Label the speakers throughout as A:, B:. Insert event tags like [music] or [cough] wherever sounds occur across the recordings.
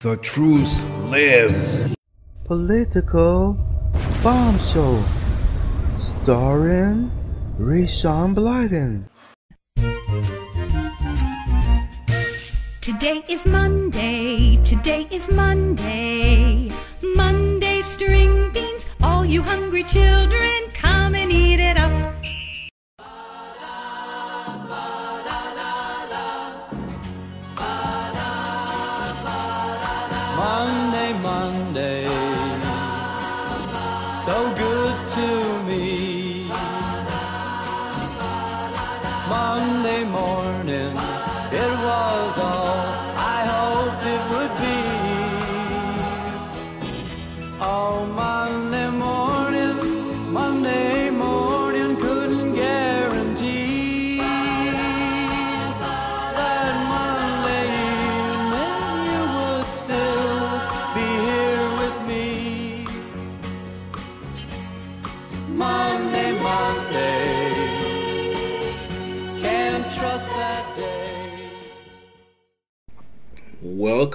A: The truth lives.
B: Political Bomb Show, starring Rayshawn Blyden.
C: Today is Monday, today is Monday. Monday string beans, all you hungry children,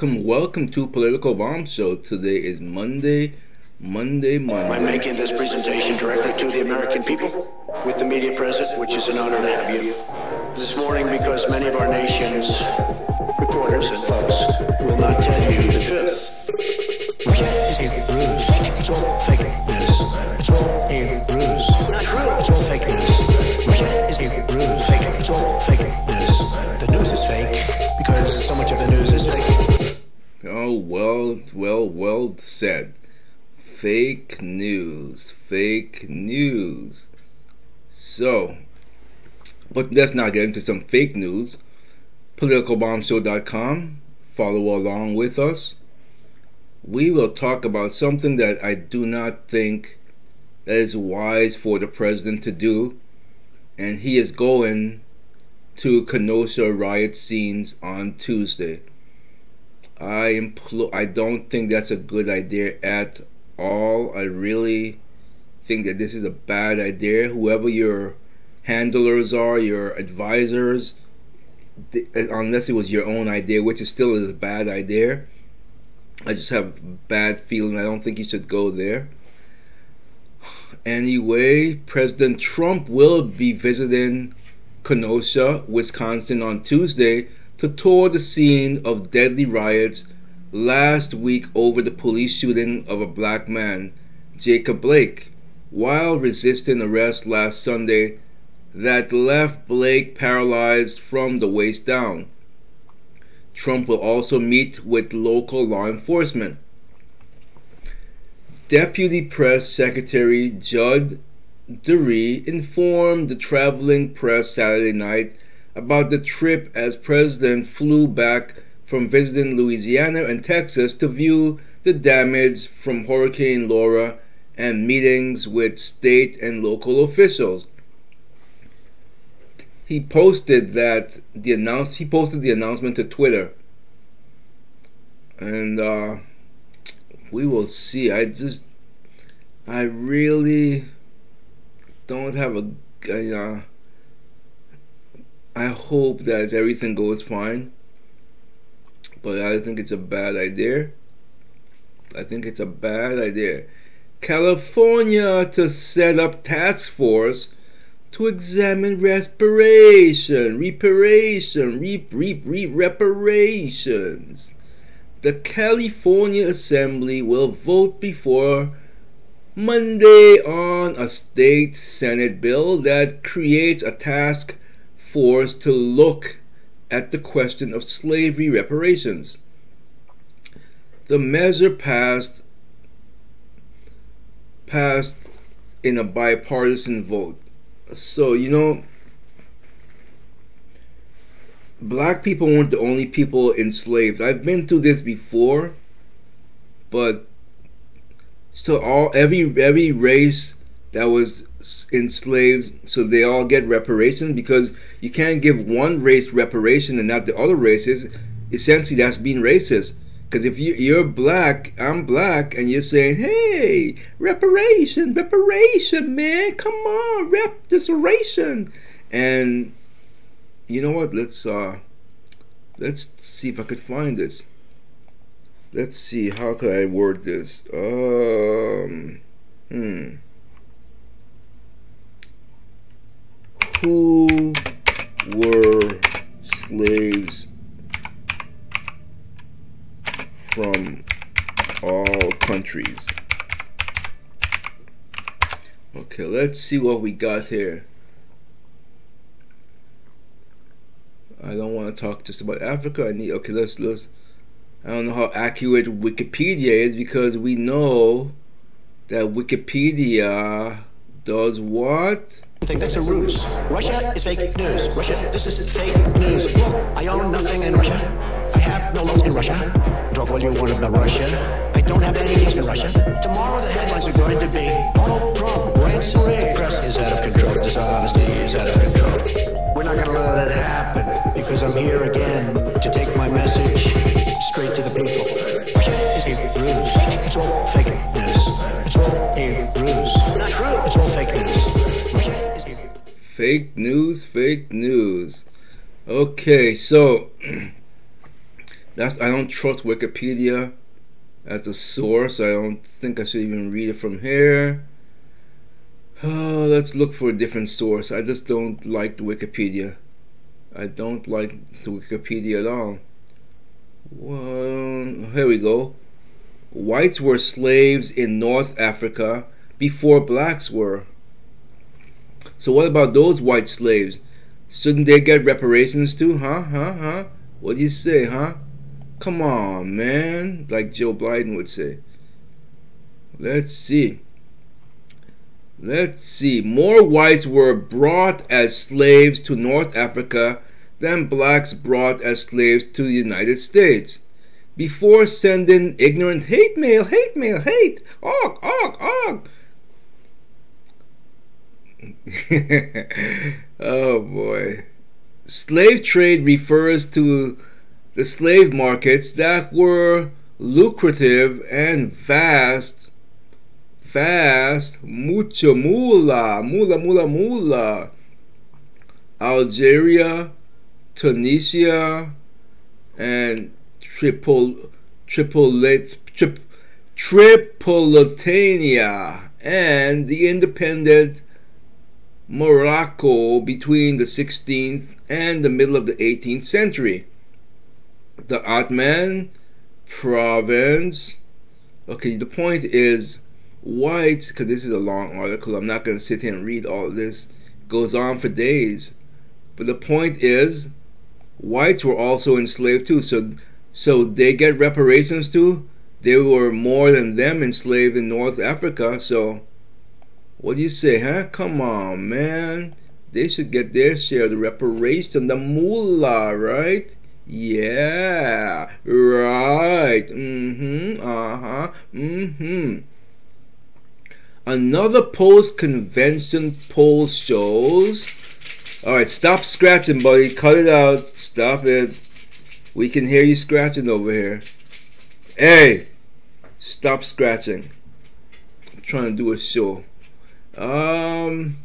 D: Welcome, welcome to Political Bomb Show. Today is Monday, Monday, Monday.
E: I'm making this presentation directly to the American people with the media present, which is an honor to have you. This morning, because many of our nation's reporters and folks will not tell you the truth.
D: Well, well, said. Fake news, fake news. So, but let's not get into some fake news. PoliticalBombShow.com. Follow along with us. We will talk about something that I do not think that is wise for the president to do, and he is going to Kenosha riot scenes on Tuesday. I impl- I don't think that's a good idea at all. I really think that this is a bad idea. Whoever your handlers are, your advisors, th- unless it was your own idea, which is still is a bad idea. I just have bad feeling. I don't think you should go there. Anyway, President Trump will be visiting Kenosha, Wisconsin on Tuesday to tour the scene of deadly riots last week over the police shooting of a black man, Jacob Blake, while resisting arrest last Sunday that left Blake paralyzed from the waist down. Trump will also meet with local law enforcement. Deputy Press Secretary Judd Deere informed the traveling press Saturday night about the trip as President flew back from visiting Louisiana and Texas to view the damage from Hurricane Laura and meetings with state and local officials. He posted that the announce he posted the announcement to Twitter. And uh, we will see. I just I really don't have a, uh, I hope that everything goes fine. But I think it's a bad idea. I think it's a bad idea. California to set up task force to examine respiration, reparation, reap, reap, reap, reparations. The California Assembly will vote before Monday on a state Senate bill that creates a task force to look at the question of slavery reparations. The measure passed passed in a bipartisan vote. So, you know, black people weren't the only people enslaved. I've been through this before, but so all every every race that was enslaved, so they all get reparations because you can't give one race reparation and not the other races. Essentially, that's being racist. Because if you, you're black, I'm black, and you're saying, "Hey, reparation, reparation, man, come on, rep reparation," and you know what? Let's uh, let's see if I could find this. let's see. How could I word this? Um, hmm. Who were slaves from all countries? Okay, let's see what we got here. I don't want to talk just about Africa. I need okay. Let's let's. I don't know how accurate Wikipedia is because we know that Wikipedia does what?
E: Think that's a ruse. Russia is fake news. Russia, this is fake news. I own nothing in Russia. I have no loans in Russia. Talk all you want about Russia. I don't have any in Russia. Tomorrow the headlines are going to be Donald Trump rants rig. Press is out of control. Dishonesty is out of control. We're not going to let that happen because I'm here again to take my message straight to the people. Russia is a ruse. Fake news, fake news.
D: Okay, so [clears throat] that's I don't trust Wikipedia as a source. I don't think I should even read it from here. Oh, [sighs] let's look for a different source. I just don't like the Wikipedia. I don't like the Wikipedia at all. Well, here we go. Whites were slaves in North Africa before blacks were. So what about those white slaves? Shouldn't they get reparations too? Huh? Huh? Huh? What do you say? Huh? Come on, man. Like Joe Biden would say. Let's see. Let's see. More whites were brought as slaves to North Africa than blacks brought as slaves to the United States. Before sending ignorant hate mail, hate mail, hate, og, og, og. [laughs] oh boy. Slave trade refers to the slave markets that were lucrative and vast, vast, mucho mula, mula, mula, mula. Algeria, Tunisia, and Trip, Tripolitania, and the independent Morocco between the 16th and the middle of the 18th century. The Ottoman province. Okay, the point is whites, because this is a long article, I'm not going to sit here and read all of this. It goes on for days. But the point is, whites were also enslaved too. So, so they get reparations too. They were more than them enslaved in North Africa. So, what do you say, huh? Come on, man. They should get their share of the reparation, the moolah, right? Yeah, right. Mm-hmm. Uh-huh. Mm-hmm. Another post-convention poll shows. All right, stop scratching, buddy. Cut it out. Stop it. We can hear you scratching over here. Hey, stop scratching. I'm trying to do a show. Um,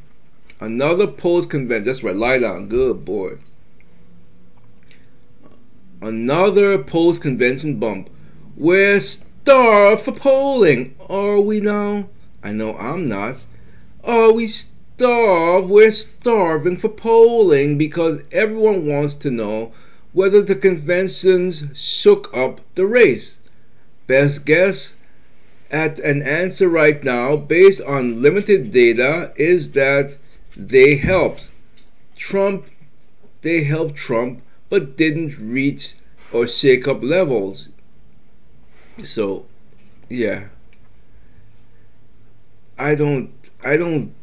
D: another post convention. That's right. Lie down. Good boy. Another post convention bump. We're starved for polling. Are we now? I know I'm not. Are we starved? We're starving for polling because everyone wants to know whether the conventions shook up the race. Best guess at an answer right now, based on limited data, is that they helped. Trump, they helped Trump, but didn't reach or shake up levels. So, yeah. I don't, I don't,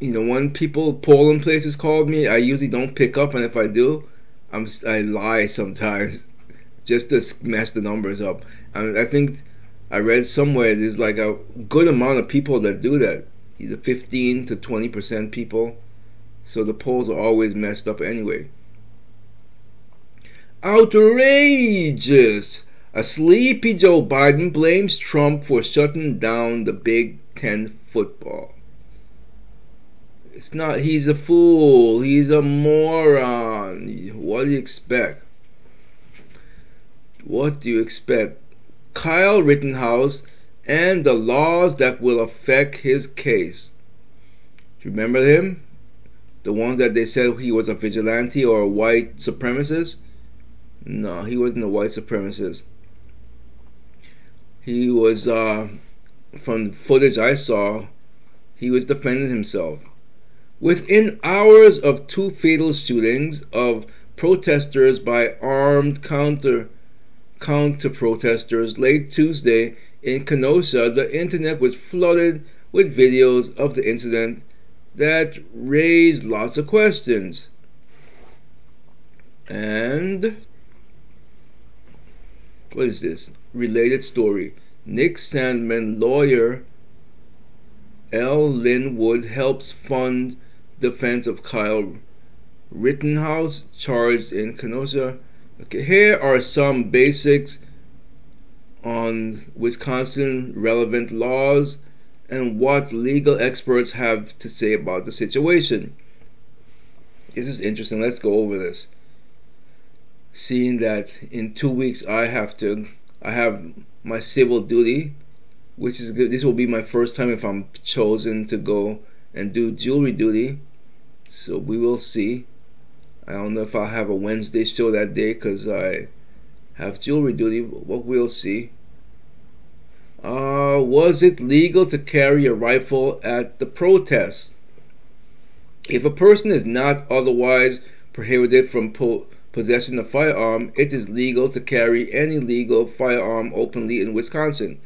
D: you know, when people polling places call me, I usually don't pick up, and if I do, I'm, I lie sometimes [laughs] just to mess the numbers up. I, I think I read somewhere there's like a good amount of people that do that, either 15 to 20 percent people. So the polls are always messed up anyway. Outrageous! A sleepy Joe Biden blames Trump for shutting down the Big Ten football. It's not, he's a fool. He's a moron. What do you expect? What do you expect? Kyle Rittenhouse and the laws that will affect his case. Remember him? The ones that they said he was a vigilante or a white supremacist? No, he wasn't a white supremacist. He was, uh, from footage I saw, he was defending himself. Within hours of two fatal shootings of protesters by armed counter counter protesters late Tuesday in Kenosha, the internet was flooded with videos of the incident that raised lots of questions. And what is this? Related story. Nick Sandmann lawyer L. Lin Wood, helps fund defense of Kyle Rittenhouse, charged in Kenosha. Okay, here are some basics on Wisconsin relevant laws and what legal experts have to say about the situation. This is interesting. Let's go over this. Seeing that in two weeks I have to, I have my civil duty, which is good. This will be my first time if I'm chosen to go and do jury duty. So we will see. I don't know if I'll have a Wednesday show that day because I have jewelry duty, but we'll see. Uh, was it legal to carry a rifle at the protest? If a person is not otherwise prohibited from po- possessing a firearm, it is legal to carry any legal firearm openly in Wisconsin.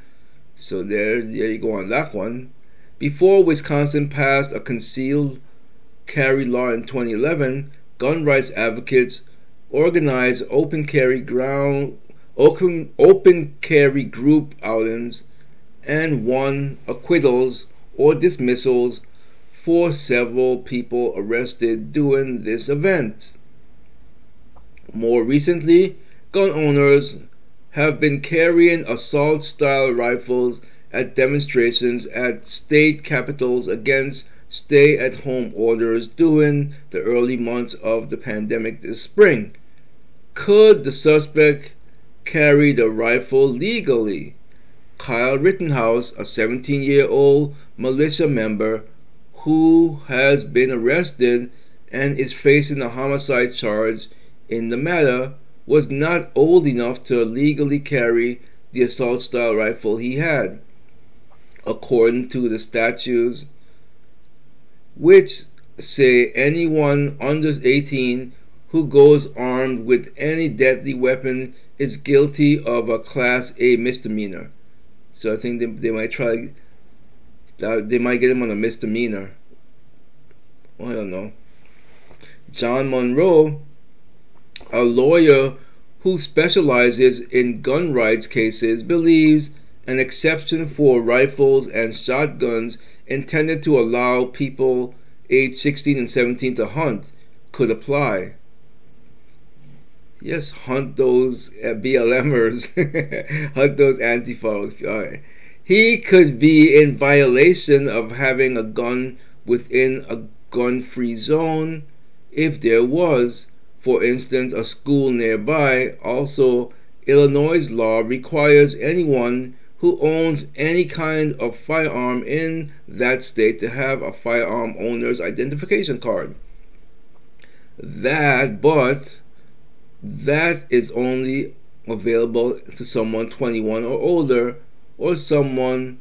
D: So there, there you go on that one. Before Wisconsin passed a concealed carry law in 2011, gun rights advocates organized open carry ground open, open carry group outings and won acquittals or dismissals for several people arrested during this event. More recently, gun owners have been carrying assault style rifles at demonstrations at state capitals against stay at home orders during the early months of the pandemic this spring. Could the suspect carry the rifle legally? Kyle Rittenhouse, a 17 year old militia member who has been arrested and is facing a homicide charge in the matter, was not old enough to legally carry the assault style rifle he had. According to the statutes, which say anyone under 18 who goes armed with any deadly weapon is guilty of a Class A misdemeanor. So I think they, they might try, uh, they might get him on a misdemeanor. I don't know. John Monroe, a lawyer who specializes in gun rights cases, believes an exception for rifles and shotguns intended to allow people aged 16 and 17 to hunt could apply. Yes, hunt those uh, BLMers, [laughs] hunt those Antifa. He could be in violation of having a gun within a gun free zone if there was, for instance, a school nearby. Also, Illinois law requires anyone who owns any kind of firearm in that state to have a firearm owner's identification card. That, but that is only available to someone 21 or older or someone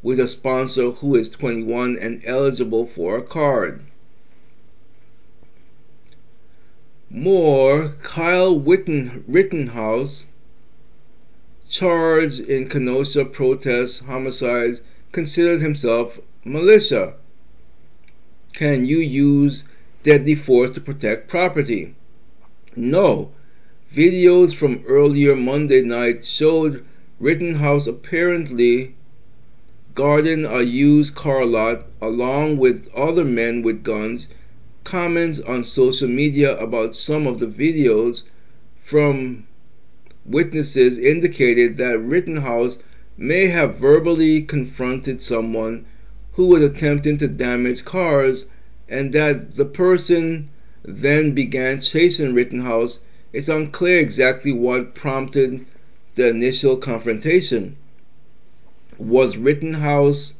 D: with a sponsor who is 21 and eligible for a card. More, Kyle Witten, Rittenhouse, charged in Kenosha protests, homicides, considered himself militia. Can you use deadly force to protect property? No, Videos from earlier Monday night showed Rittenhouse apparently guarding a used car lot along with other men with guns. Comments on social media about some of the videos from witnesses indicated that Rittenhouse may have verbally confronted someone who was attempting to damage cars and that the person then began chasing Rittenhouse it's unclear exactly what prompted the initial confrontation. Was Rittenhouse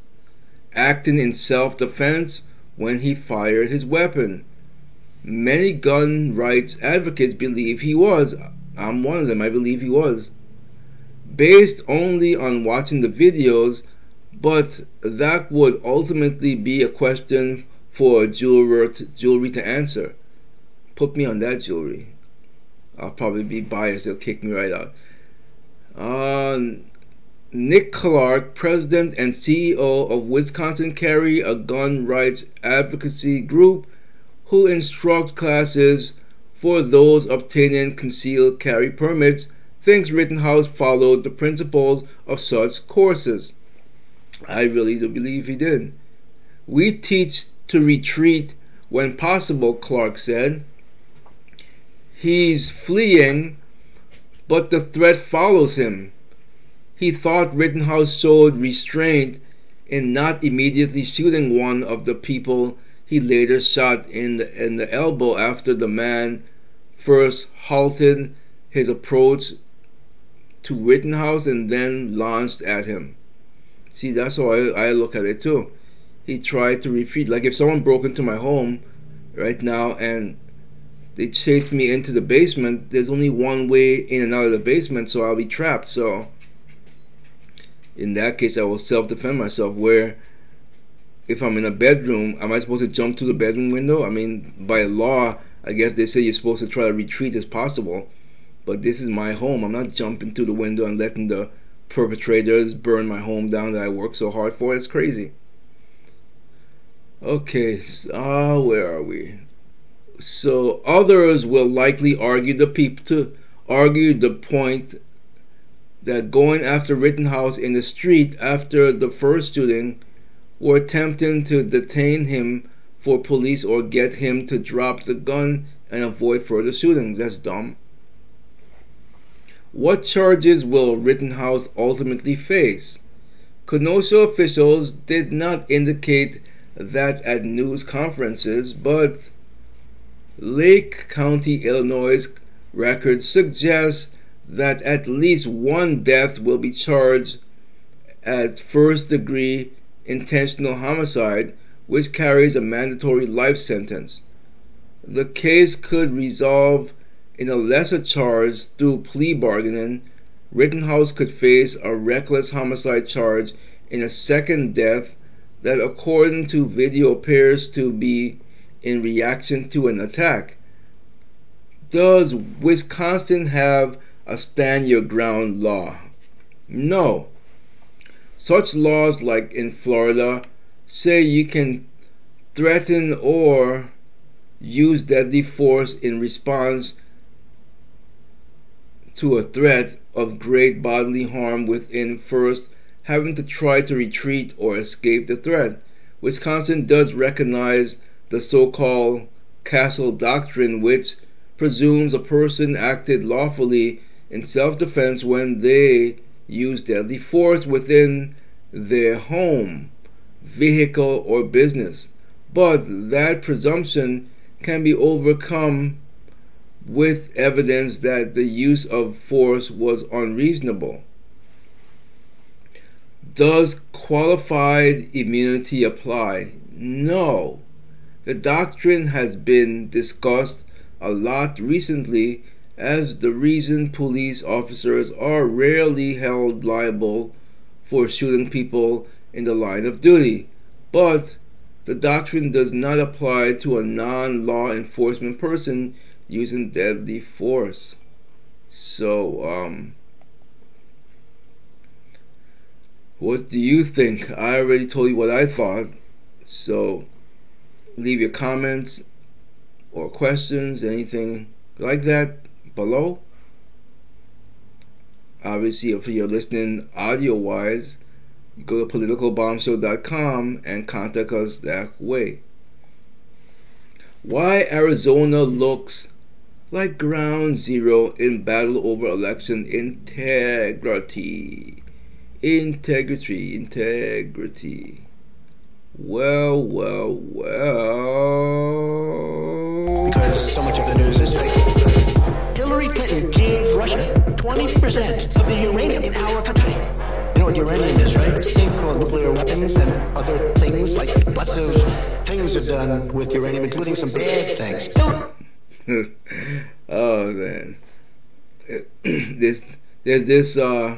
D: acting in self defense when he fired his weapon? Many gun rights advocates believe he was. I'm one of them. I believe he was. Based only on watching the videos, but that would ultimately be a question for a jeweler to, jewelry to answer. Put me on that jewelry. I'll probably be biased. They'll kick me right out. Uh, Nick Clark, president and CEO of Wisconsin Carry, a gun rights advocacy group who instructs classes for those obtaining concealed carry permits, thinks Rittenhouse followed the principles of such courses. I really do believe he did. We teach to retreat when possible, Clark said. He's fleeing, but the threat follows him. He thought Rittenhouse showed restraint in not immediately shooting one of the people he later shot in the, in the elbow after the man first halted his approach to Rittenhouse and then launched at him. See, that's how I, I look at it too. He tried to repeat, Like if someone broke into my home right now and they chased me into the basement, there's only one way in and out of the basement, so I'll be trapped. So in that case, I will self defend myself. Where if I'm in a bedroom, am I supposed to jump to the bedroom window? I mean, by law, I guess they say you're supposed to try to retreat as possible. But this is my home. I'm not jumping through the window and letting the perpetrators burn my home down that I worked so hard for. It's crazy. Okay, so, uh, where are we? So others will likely argue the people to argue the point that going after Rittenhouse in the street after the first shooting were attempting to detain him for police or get him to drop the gun and avoid further shootings. That's dumb. What charges will Rittenhouse ultimately face? Kenosha officials did not indicate that at news conferences, but Lake County, Illinois records suggest that at least one death will be charged as first degree intentional homicide, which carries a mandatory life sentence. The case could resolve in a lesser charge through plea bargaining. Rittenhouse could face a reckless homicide charge in a second death that, according to video, appears to be in reaction to an attack. Does Wisconsin have a stand your ground law. No. Such laws, like in Florida, say you can threaten or use deadly force in response to a threat of great bodily harm within first having to try to retreat or escape the threat. Wisconsin does recognize the so called castle doctrine, which presumes a person acted lawfully in self defense when they use deadly force within their home, vehicle, or business. But that presumption can be overcome with evidence that the use of force was unreasonable. Does qualified immunity apply? No. The doctrine has been discussed a lot recently as the reason police officers are rarely held liable for shooting people in the line of duty. But the doctrine does not apply to a non law enforcement person using deadly force. So, um, what do you think? I already told you what I thought. So, leave your comments or questions, anything like that below. Obviously, if you're listening audio wise, go to politicalbombshow.com and contact us that way. Why Arizona looks like ground zero in battle over election integrity. Integrity, integrity. Well, well, well.
E: Because so much of the news is fake. Hillary Clinton gave Russia 20% of the uranium in our country. You know what uranium is, right? It's thing called nuclear weapons and other things, like lots of things are done with uranium, including some bad things. [laughs]
D: Oh man, [clears throat] this there's this uh,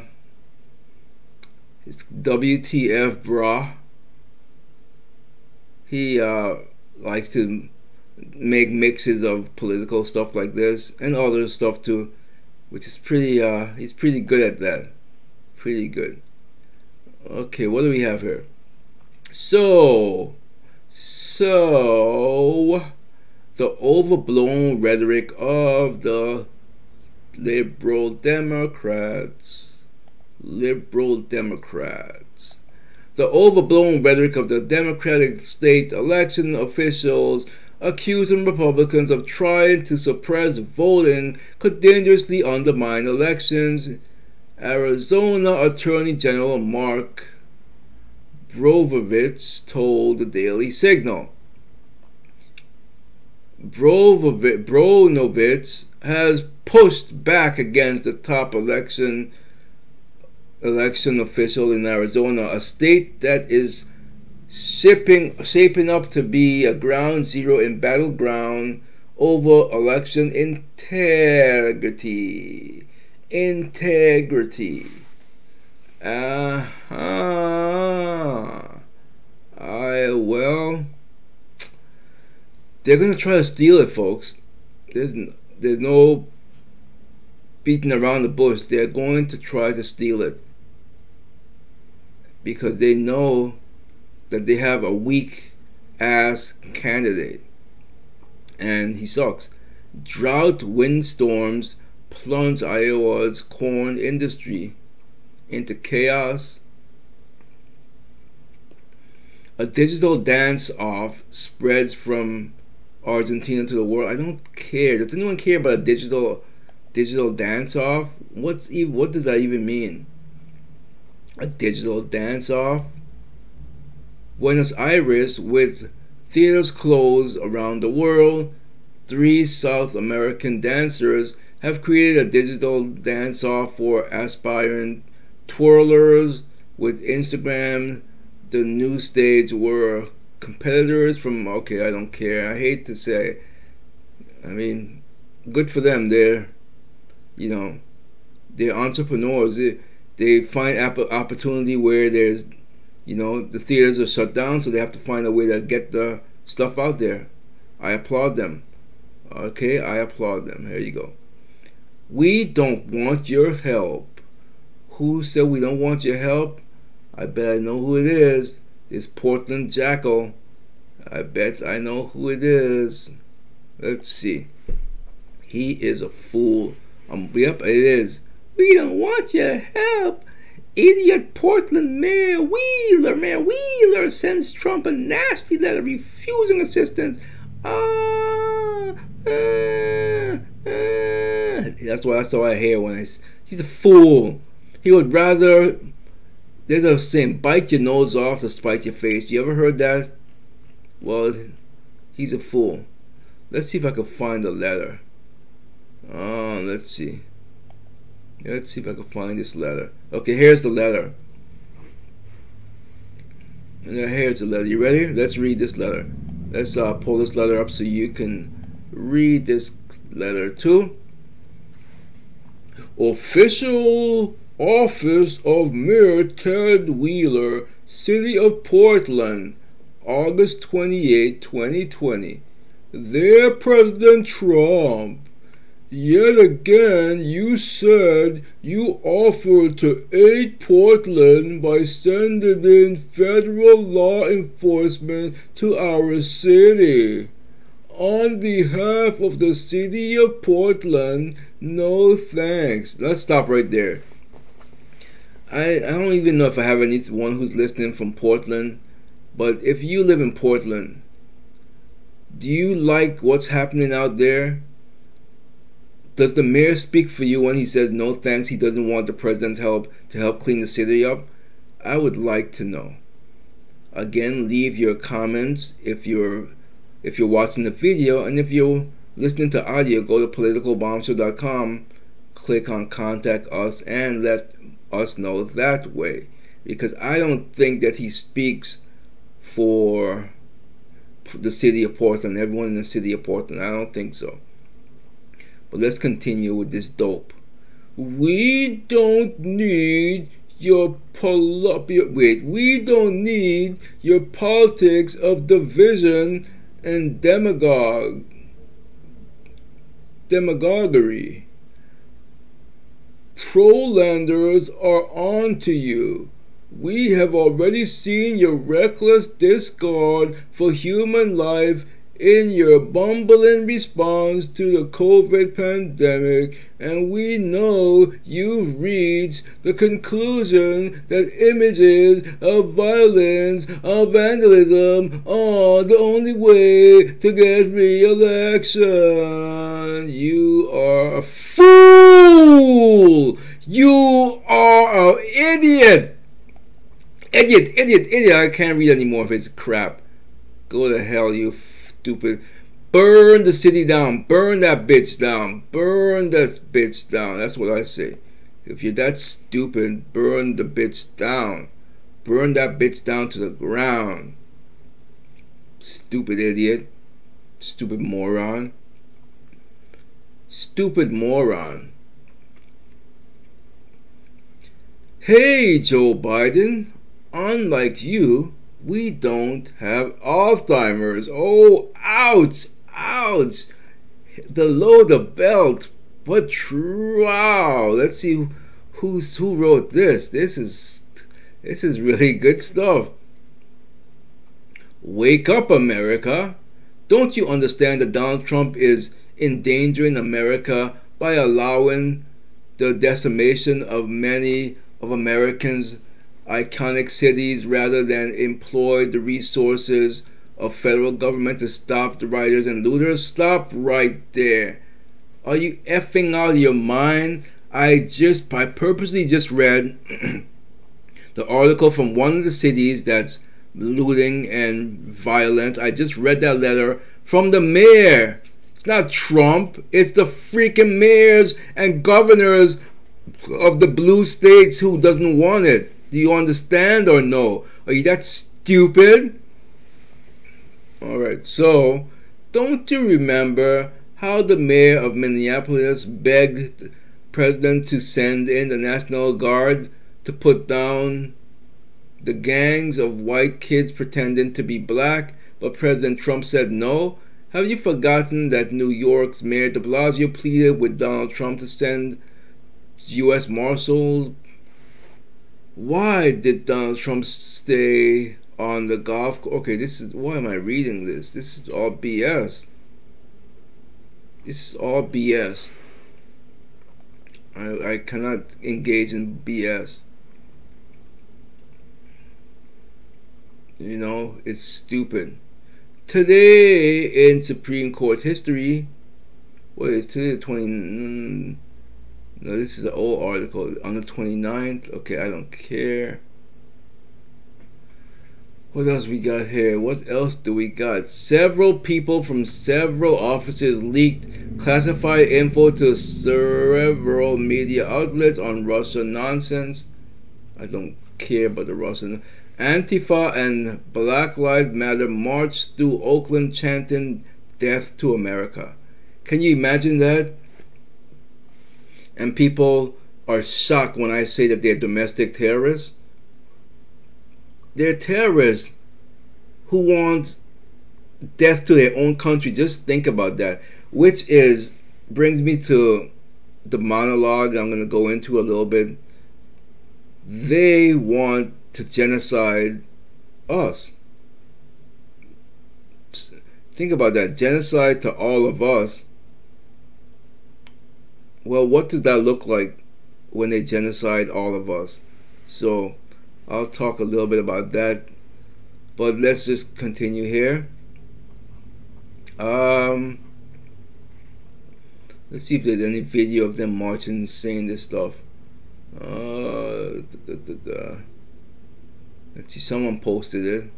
D: it's WTF bra. He uh likes to make mixes of political stuff like this and other stuff too, which is pretty. Uh, he's pretty good at that. Pretty good. Okay, what do we have here? So, so the overblown rhetoric of the liberal Democrats. Liberal Democrats. The overblown rhetoric of the Democratic state election officials accusing Republicans of trying to suppress voting could dangerously undermine elections. Arizona Attorney General Mark Brnovich told the Daily Signal. Brnovich has pushed back against the top election election official in Arizona, a state that is shaping shaping up to be a ground zero in battleground over election integrity. Integrity. Uh-huh. I well they're gonna try to steal it, folks. There's there's no beating around the bush. They're going to try to steal it because they know that they have a weak ass candidate, and he sucks. Drought windstorms plunge Iowa's corn industry into chaos. A digital dance off spreads from Argentina to the world. I don't care. Does anyone care about a digital digital dance off? What's even what does that even mean? A digital dance off? Buenos Aires with theaters closed around the world, three South American dancers have created a digital dance off for aspiring twirlers with Instagram, the new stage where competitors from okay, I don't care. I hate to say, I mean, good for them. They're, you know, they're entrepreneurs. They, they find opportunity where there's, you know, the theaters are shut down, so they have to find a way to get the stuff out there. I applaud them. Okay, I applaud them. Here you go. We don't want your help. Who said we don't want your help? I bet I know who it is. It's Portland Jackal. I bet I know who it is. Let's see. He is a fool. Um, yep, it is. We don't want your help. Idiot Portland Mayor Wheeler, Mayor Wheeler sends Trump a nasty letter refusing assistance. Ah, ah, ah. That's what that's all I hear when I. He's a fool. He would rather there's a saying, bite your nose off to spite your face. You ever heard that? Well, he's a fool. Let's see if I can find the letter. Oh, let's see. Let's see if I can find this letter. Okay, here's the letter. And here's the letter. You ready? Let's read this letter. Let's uh, pull this letter up so you can read this letter too. Official Office of Mayor Ted Wheeler, City of Portland, August 28, 2020. Dear President Trump, yet again you said you offered to aid Portland by sending in federal law enforcement to our city. On behalf of the city of Portland, no thanks. Let's stop right there. I, I don't even know if I have anyone who's listening from Portland, but if you live in Portland, do you like what's happening out there? Does the mayor speak for you when he says no thanks, he doesn't want the president's help to help clean the city up? I would like to know. Again, leave your comments if you're if you're watching the video and if you're listening to audio, go to politicalbombshow.com click on contact us and let us know that way. Because I don't think that he speaks for the city of Portland, everyone in the city of Portland. I don't think so. But let's continue with this dope. We don't need your wait, we don't need your politics of division and demagogue demagoguery. Portlanders are on to you. We have already seen your reckless discard for human life in your bumbling response to the COVID pandemic, and we know you've reached the conclusion that images of violence, of vandalism, are the only way to get re election. You are a fool! You are an idiot! Idiot, idiot, idiot. I can't read anymore of it's crap. Go to hell, you stupid. Burn the city down. Burn that bitch down. Burn that bitch down. That's what I say. If you're that stupid, burn the bitch down. Burn that bitch down to the ground. Stupid idiot. Stupid moron. Stupid moron. Hey, Joe Biden. Unlike you, we don't have Alzheimer's. Oh, ouch, ouch. Below the belt. But wow. Let's see who's who wrote this. This is this is really good stuff. Wake up, America. Don't you understand that Donald Trump is endangering America by allowing the decimation of many of Americans' iconic cities rather than employ the resources of federal government to stop the rioters and looters? Stop right there. Are you effing out of your mind? I just, I purposely just read [clears throat] the article from one of the cities that's looting and violent. I just read that letter from the mayor. It's not Trump, it's the freaking mayors and governors of the blue states who doesn't want it. Do you understand or no? Are you that stupid? Alright, so don't you remember how the mayor of Minneapolis begged president to send in the National Guard to put down the gangs of white kids pretending to be black, but President Trump said no? Have you forgotten that New York's Mayor de Blasio pleaded with Donald Trump to send U.S. Marshals why did Donald Trump stay on the golf course? Okay, this is why am I reading this? This is all BS. This is all BS. I, I cannot engage in BS. You know, it's stupid. Today in Supreme Court history, what is today the 20? Mm, No, this is an old article. On the 29th, okay, I don't care. What else we got here? What else do we got? Several people from several offices leaked classified info to several media outlets on Russian nonsense. I don't care about the Russian. Antifa and Black Lives Matter marched through Oakland chanting death to America. Can you imagine that? And people are shocked when I say that they're domestic terrorists. They're terrorists who want death to their own country. Just think about that. Which is brings me to the monologue I'm going to go into a little bit. They want to genocide us. Think about that genocide to all of us. Well, what does that look like when they genocide all of us? So, I'll talk a little bit about that. But let's just continue here. Um, let's see if there's any video of them marching saying this stuff. Uh, da, da, da, Let's see, someone posted it.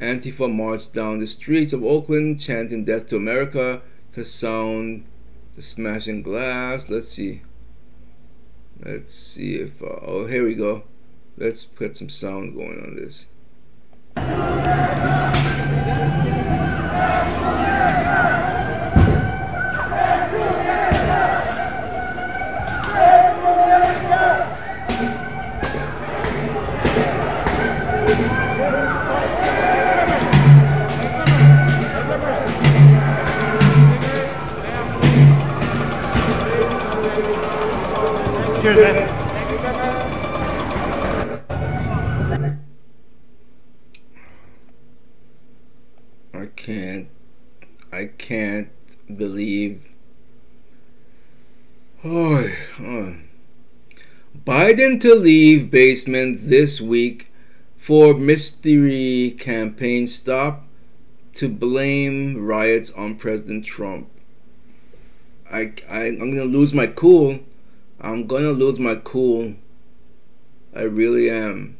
D: Antifa marched down the streets of Oakland chanting death to America to sound the smashing glass let's see. Let's see if uh, oh here we go. Let's put some sound going on this. I can't. I can't believe. Oh, oh. Biden to leave basement this week for mystery campaign stop to blame riots on President Trump. I, I I'm gonna lose my cool. I'm gonna lose my cool. I really am.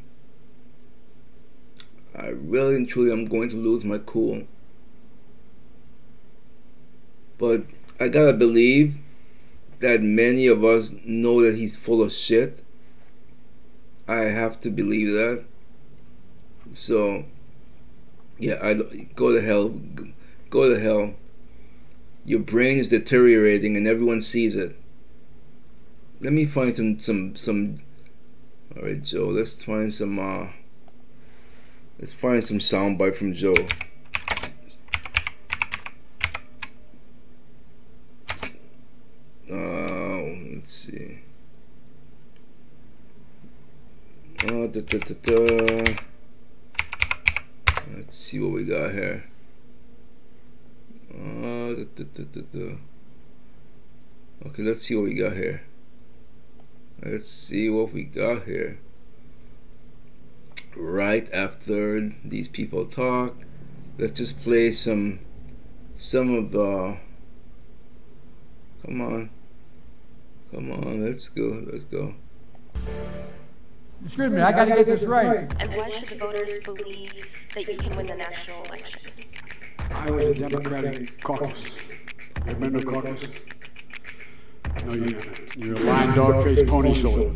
D: I really and truly am going to lose my cool. But I gotta believe that many of us know that he's full of shit. I have to believe that. So, yeah, I go to hell. Go to hell. Your brain is deteriorating, and everyone sees it. Let me find some some some. All right, Joe. Let's find some. uh Let's find some soundbite from Joe. Uh, let's see. Uh, da, da, da. Let's see what we got here. Uh. Okay, let's see what we got here. Let's see what we got here. Right after these people talk, let's just play some some of the. Come on, come on, let's go, let's go.
F: Excuse me, I gotta get this right.
G: And why should the voters believe that you can win the national election?
H: I was a Democratic caucus. You remember caucus? No, you, you're a lying dog faced pony soldier.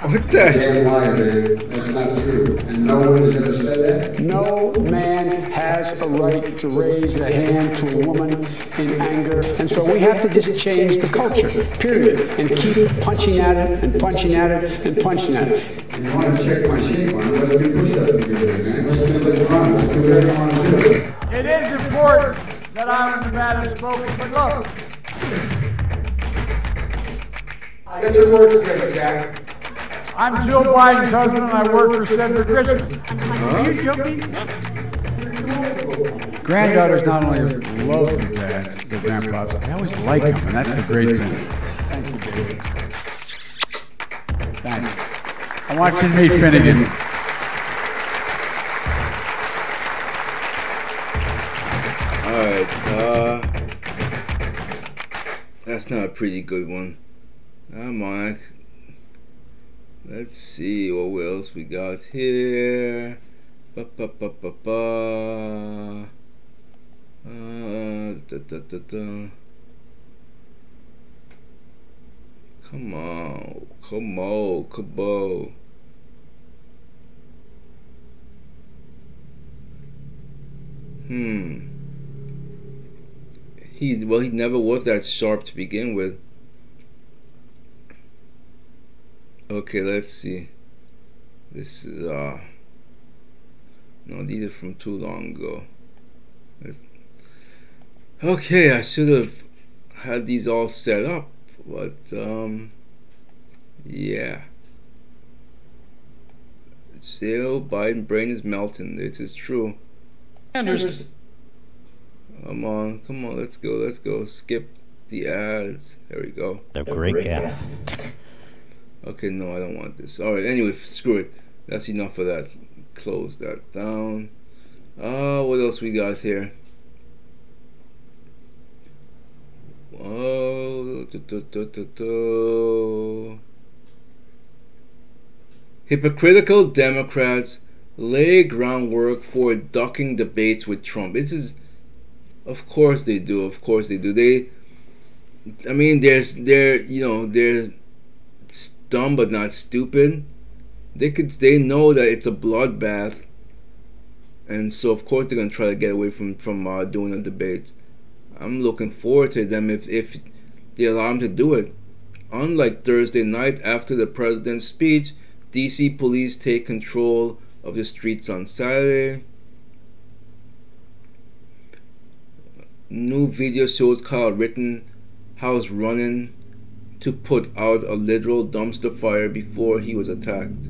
D: What the?
I: damn liar, man. That's not true. And no one has ever said that.
H: No man has a right to raise a hand to a woman in anger. And so we have to just change the culture, period. And keep punching at it and punching at it and punching at it.
I: If you want to check my shape on it, let's do push-ups together, man. Let's do let's run. Let's do whatever you want to do.
F: It is important that I'm a Nevada spoken, but look.
J: Get your words straight, Jack.
F: I'm Jill Biden's husband and I work for Senator Grisham. Are you joking?
H: Granddaughters not only love their dads, their grandpops, they always like them, and that's the great thing. Thank you, David. Thanks. I'm watching Nate Finnegan.
D: Alright, uh. That's not a pretty good one. Come on. Let's see what else we got here. Ba ba ba ba ba. Uh, da, da, da, da. Come on, come on, come on. Hmm. He well, he never was that sharp to begin with. Okay, let's see. This is uh. No, these are from too long ago. Let's, okay, I should have had these all set up, but um. Yeah. Joe Biden brain is melting. This is true.
F: Anderson.
D: Come on, come on, let's go, let's go. Skip the ads. There we go.
K: A great gaff.
D: Okay, no, I don't want this. Alright, anyway, screw it. That's enough of that. Close that down. Uh, what else we got here? Oh, do, do, do. Hypocritical Democrats lay groundwork for ducking debates with Trump. This is, of course they do. Of course they do. They, I mean, there's, they're, you know, they're dumb but not stupid. They could they know that it's a bloodbath, and so of course they're gonna try to get away from from uh, doing the debates. I'm looking forward to them if if they allow them to do it. Unlike Thursday night after the president's speech, DC police take control of the streets on Saturday. New video shows Kyle Rittenhouse running to put out a literal dumpster fire before he was attacked.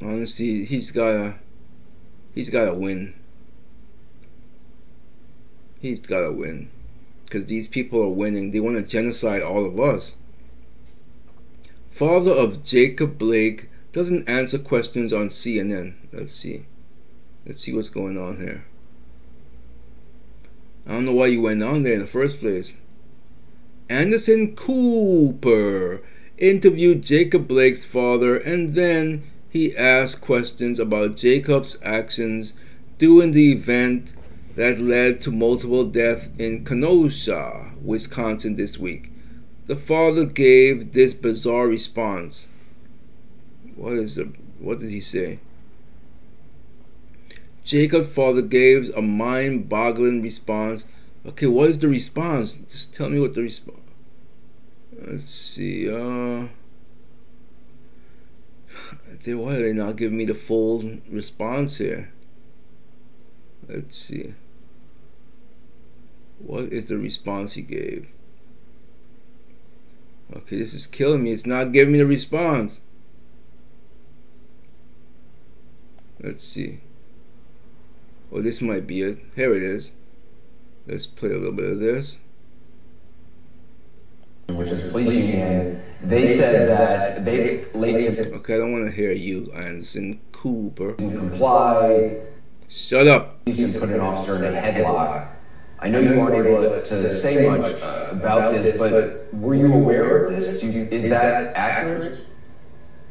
D: Honestly, he's gotta he's gotta win. He's gotta win. Because these people are winning. They want to genocide all of us. Father of Jacob Blake doesn't answer questions on CNN. Let's see. Let's see what's going on here. I don't know why you went on there in the first place. Anderson Cooper interviewed Jacob Blake's father and then he asked questions about Jacob's actions during the event that led to multiple deaths in Kenosha, Wisconsin this week. The father gave this bizarre response. What is the what did he say? Jacob's father gave a mind-boggling response. Okay, what is the response? Just tell me what the response. Let's see. Uh, they [sighs] why are they not giving me the full response here? Let's see. What is the response he gave? Okay, this is killing me. It's not giving me the response. Let's see. Well, this might be it. Here it is. Let's play a little bit of this.
K: Which is policing, and they said that they later.
D: Okay, I don't want to hear you, Anderson Cooper.
K: Comply.
D: Shut up.
K: And put an officer in a headlock. I know you aren't able to say much uh, about this, but were you aware of this? Is that accurate?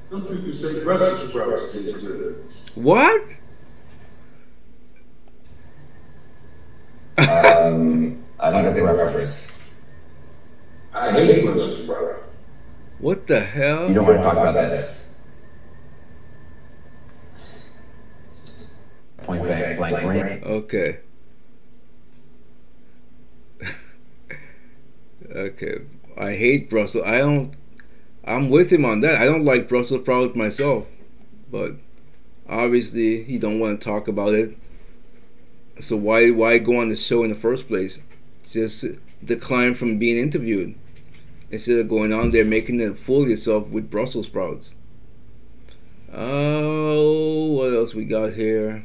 I: Some people say Brussels sprouts taste good.
D: What?
K: Um, I don't get the reference.
I: I hate Brussels sprouts.
D: What the hell?
K: You don't want to talk about this. Point blank, blank range.
D: Okay. [laughs] okay. I hate Brussels. I don't. I'm with him on that. I don't like Brussels sprouts myself, but obviously he don't want to talk about it. So why why go on the show in the first place? Just decline from being interviewed instead of going on there making a fool yourself with Brussels sprouts. Oh, what else we got here?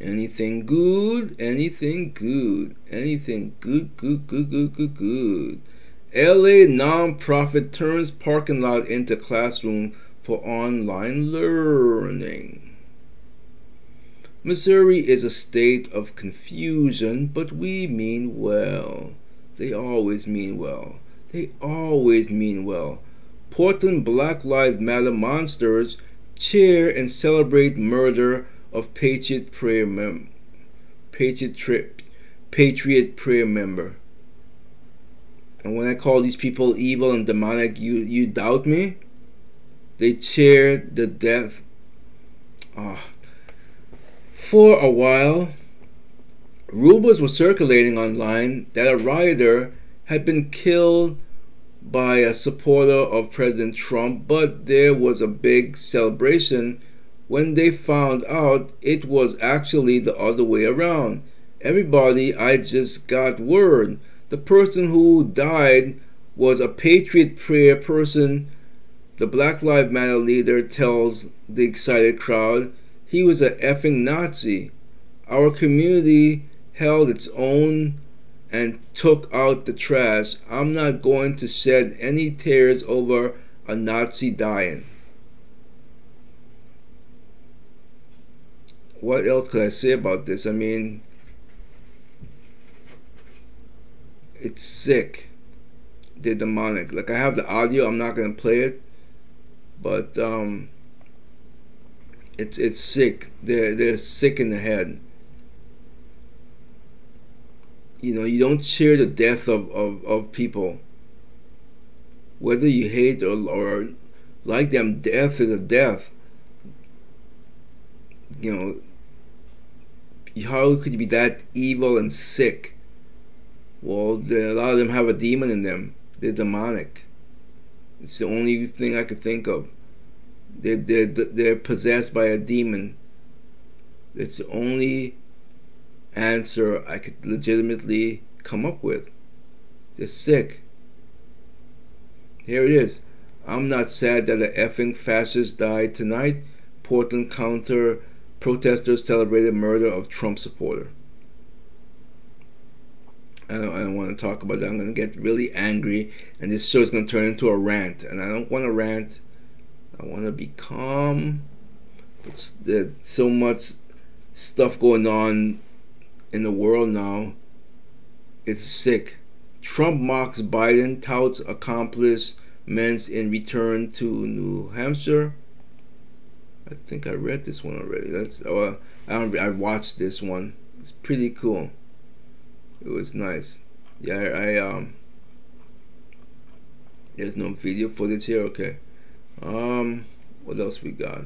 D: Anything good? Anything good? Anything good? Good? Good? Good? Good? Good? LA nonprofit turns parking lot into classroom for online learning. Missouri is a state of confusion, but we mean well. They always mean well. They always mean well. Portland Black Lives Matter monsters cheer and celebrate murder of Patriot Prayer mem- Patriot Trip Patriot Prayer member. And when I call these people evil and demonic, you you doubt me? They cheer the death. Ah. For a while, rumors were circulating online that a rioter had been killed by a supporter of President Trump, but there was a big celebration when they found out it was actually the other way around. Everybody, I just got word. The person who died was a Patriot Prayer person. The Black Lives Matter leader tells the excited crowd he was a effing Nazi. Our community held its own and took out the trash. I'm not going to shed any tears over a Nazi dying. What else could I say about this? I mean, it's sick. They're demonic. Like I have the audio, I'm not gonna play it, but um, it's it's sick. They're they're sick in the head. you know, you don't cheer the death of, of, of people. Whether you hate or, or like them, death is a death. You know, how could you be that evil and sick? Well, a lot of them have a demon in them. They're demonic. It's the only thing I could think of. They're, they're, they're possessed by a demon. It's the only answer I could legitimately come up with. They're sick. Here it is. I'm not sad that a effing fascist died tonight. Portland counter protesters celebrated murder of Trump supporter. I don't, I don't want to talk about that. I'm going to get really angry, and this show is going to turn into a rant. And I don't want to rant. I want to be calm. But there's so much stuff going on in the world now. It's sick. Trump mocks Biden, touts accomplishments in return to New Hampshire. I think I read this one already. That's oh, I don't, I watched this one. It's pretty cool. It was nice. Yeah, I, I um. There's no video footage here. Okay. Um, what else we got?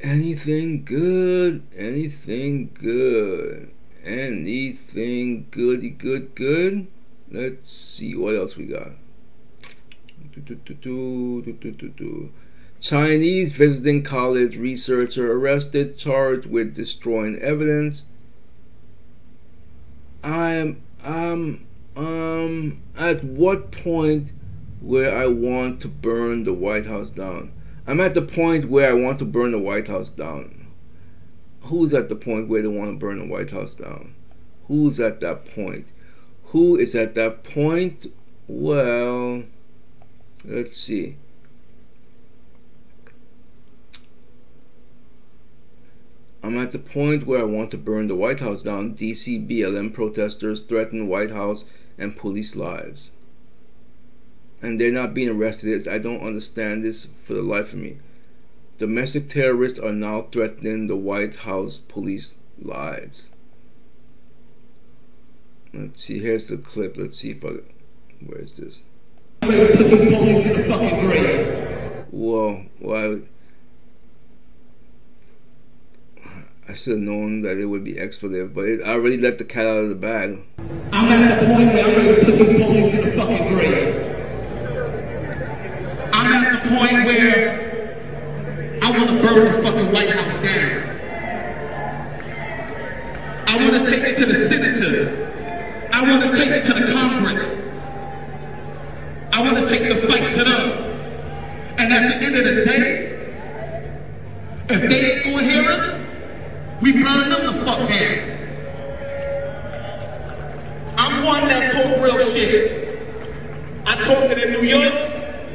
D: Anything good? Anything good? Anything goody good good? Let's see what else we got. Chinese visiting college researcher arrested, charged with destroying evidence. I'm um um at what point where I want to burn the White House down? I'm at the point where I want to burn the White House down. Who's at the point where they want to burn the White House down? Who's at that point? Who is at that point? Well, let's see. I'm at the point where I want to burn the White House down. DC BLM protesters threaten White House and police lives and they're not being arrested. I don't understand this for the life of me. Domestic terrorists are now threatening the White House police lives. Let's see, here's the clip. Let's see if I. Where is this? Whoa, well, I, should have known that it would be expletive, but it, I already let the cat out of the bag.
L: I'm at the point where I'm ready to put these police in the fucking grave point where I want to burn the fucking White House down. I want to take it to the senators. I want to take it to the Congress. I want to take the fight to them. And at the end of the day, if they ain't gonna hear us, we burn them the fuck down. I'm one that talk real shit. I talk it in New York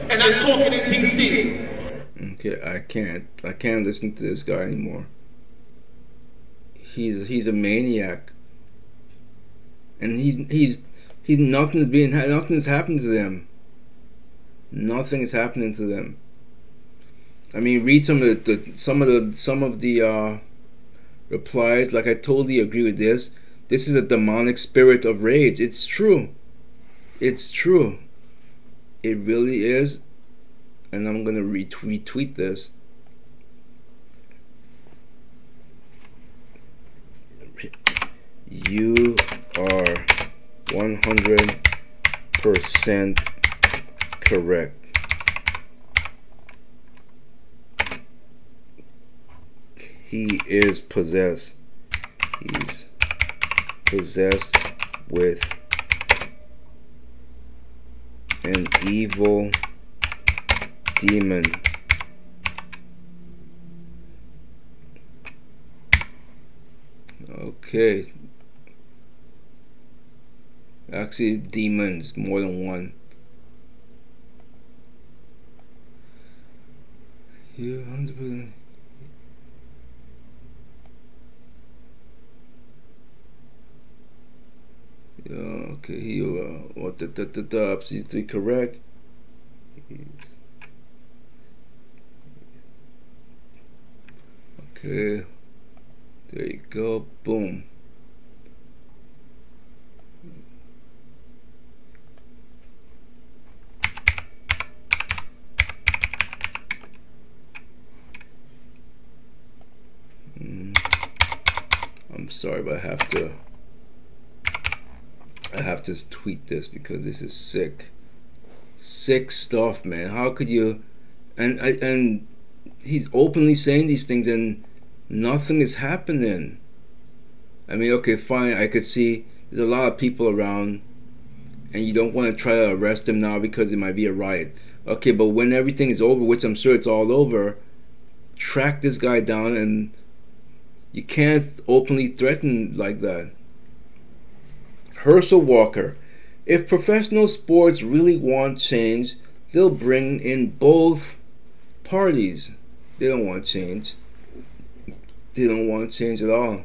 L: and I'm talking in DC.
D: Okay, I can't. I can't listen to this guy anymore. He's he's a maniac, and he he's he's nothing's being nothing's happened to them. Nothing is happening to them. I mean, read some of the, the some of the some of the uh, replies. Like I totally agree with this. This is a demonic spirit of rage. It's true. It's true. It really is. And I'm to retweet tweet this. You are 100% correct. He is possessed. He's possessed with an evil demon. Okay. Actually, demons, more than one. Yeah, 100%. Uh, okay, he uh, what the the the, the option correct. Okay, there you go. Boom. Mm. I'm sorry, but I have to. I have to tweet this because this is sick. Sick stuff, man. How could you? And I and he's openly saying these things, and nothing is happening. I mean, okay, fine. I could see there's a lot of people around, and you don't want to try to arrest him now because it might be a riot. Okay, but when everything is over, which I'm sure it's all over, track this guy down, and you can't openly threaten like that. Herschel Walker. If professional sports really want change, they'll bring in both parties. They don't want change. They don't want change at all.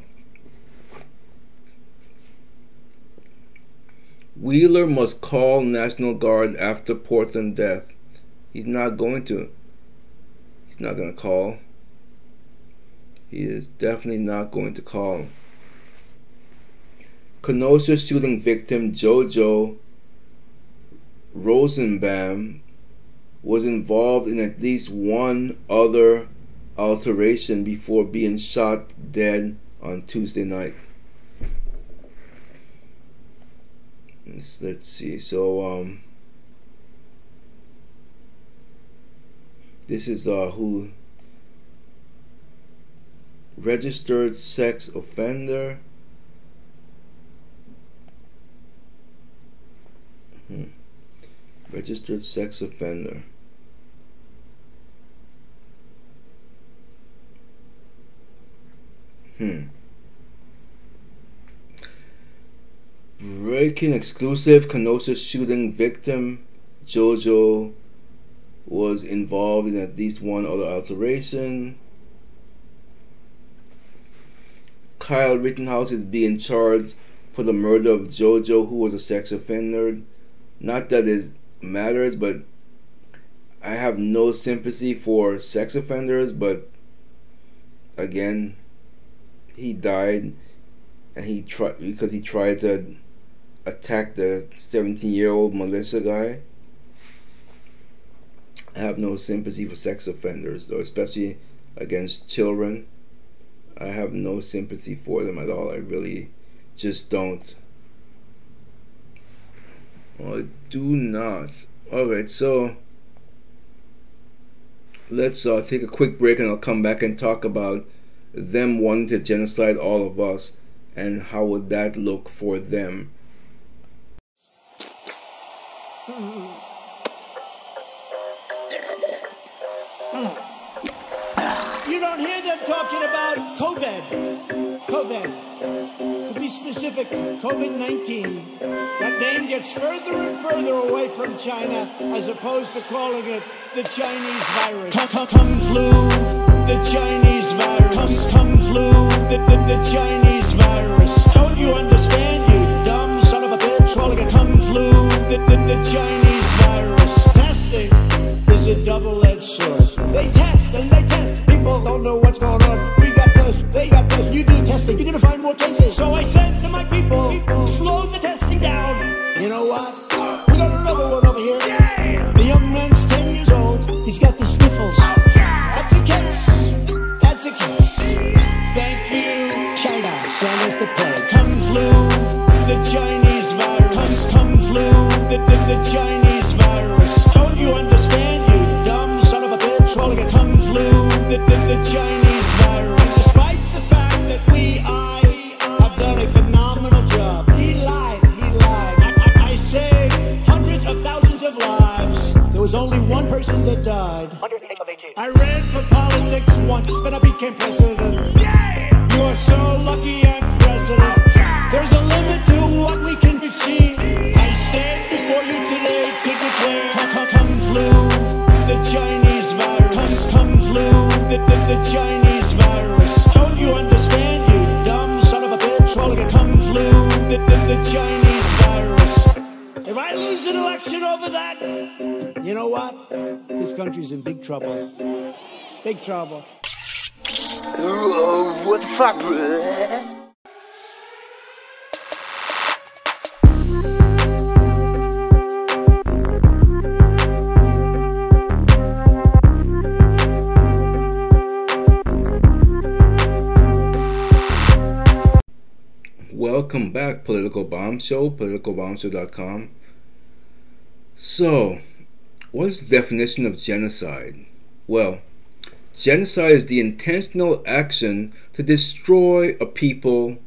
D: Wheeler must call National Guard after Portland death. He's not going to. He's not going to call. He is definitely not going to call. Kenosha shooting victim Jojo Rosenbaum was involved in at least one other alteration before being shot dead on Tuesday night. Let's, let's see. So, um, this is uh, who registered sex offender. Hmm. Registered sex offender. Hmm. Breaking exclusive Kenosha shooting victim Jojo was involved in at least one other alteration. Kyle Rittenhouse is being charged for the murder of Jojo, who was a sex offender. Not that it matters, but I have no sympathy for sex offenders, but again, he died and he tried because he tried to attack the 17 year old Melissa guy. I have no sympathy for sex offenders, though, especially against children. I have no sympathy for them at all. I really just don't. I do not. Alright, so let's uh, take a quick break and I'll come back and talk about them wanting to genocide all of us and how would that look for them.
M: You don't hear them talking about COVID. COVID. To be specific, COVID 19. That name gets further and further away from China as opposed to calling it the Chinese virus. Come, flu, the Chinese virus. Come, Kung flu, the, the, the Chinese virus. Don't you understand, you dumb son of a bitch? Calling it Kung flu, the, the, the Chinese virus. Testing is a double-edged sword. They test and they test. People don't know what's going on. We got this, they got this. You do you're gonna find more cases. So I said president. You are so lucky I'm president. There's a limit to what we can achieve. I stand before you today to declare, come, come, Kung flu, the Chinese virus. Come, Kung flu, the, the, the Chinese virus. Don't you understand, you dumb son of a bitch? Calling it Kung flu, the, the, the Chinese virus. If I lose an election over that, you know what? This country's in big trouble. Big trouble.
N: Fuck, bruh?
D: at Political Bomb Show, politicalbombshow.com. So, what is the definition of genocide? Well, genocide is the intentional action to destroy a people,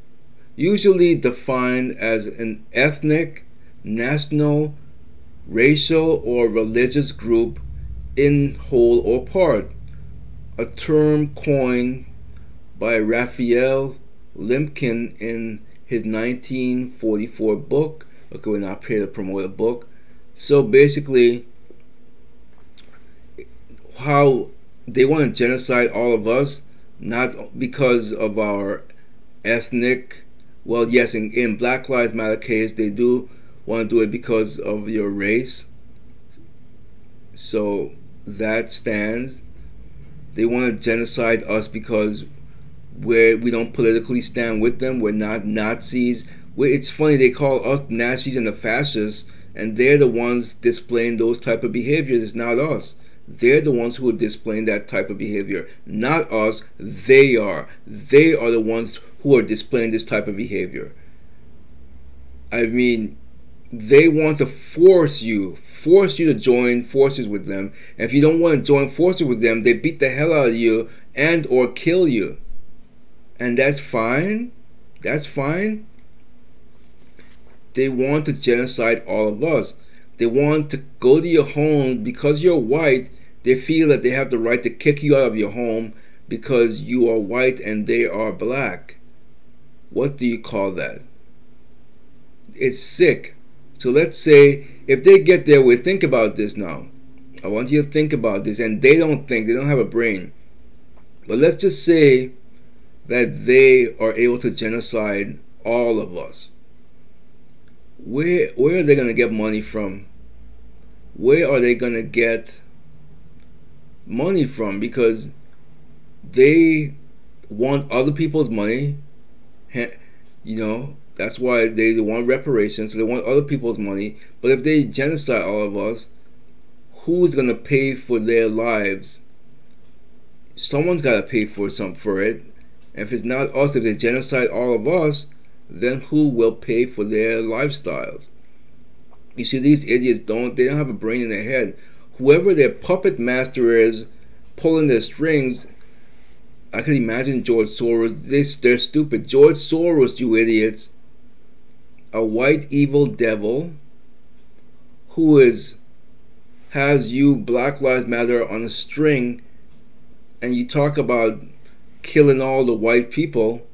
D: usually defined as an ethnic, national, racial, or religious group in whole or part, a term coined by Raphael Lemkin in his 1944 book. Okay, we're not here to promote a book. So basically, how they want to genocide all of us, not because of our ethnic. Well, yes, in, in Black Lives Matter case, they do want to do it because of your race. So that stands. They want to genocide us because we're, we don't politically stand with them. We're not Nazis. We're, it's funny they call us Nazis and the fascists, and they're the ones displaying those type of behaviors. Not us. They're the ones who are displaying that type of behavior, not us. They are. They are the ones who are displaying this type of behavior. I mean, they want to force you, force you to join forces with them. And if you don't want to join forces with them, they beat the hell out of you and or kill you. And that's fine. That's fine. They want to genocide all of us. They want to go to your home because you're white. They feel that they have the right to kick you out of your home because you are white and they are black. What do you call that? It's sick. So let's say if they get their way, think about this now. I want you to think about this, and they don't think, they don't have a brain. But let's just say that they are able to genocide all of us. Where where are they going to get money from? Where are they going to get money from? Because they want other people's money. You know, that's why they want reparations. So they want other people's money. But if they genocide all of us, who's going to pay for their lives? Someone's got to pay for some for it. And if it's not us, if they genocide all of us, then who will pay for their lifestyles? You see, these idiots don't, they don't have a brain in their head. Whoever their puppet master is pulling their strings, I can imagine George Soros. This, they're stupid. George Soros, you idiots, a white evil devil who is has you Black Lives Matter on a string, and you talk about killing all the white people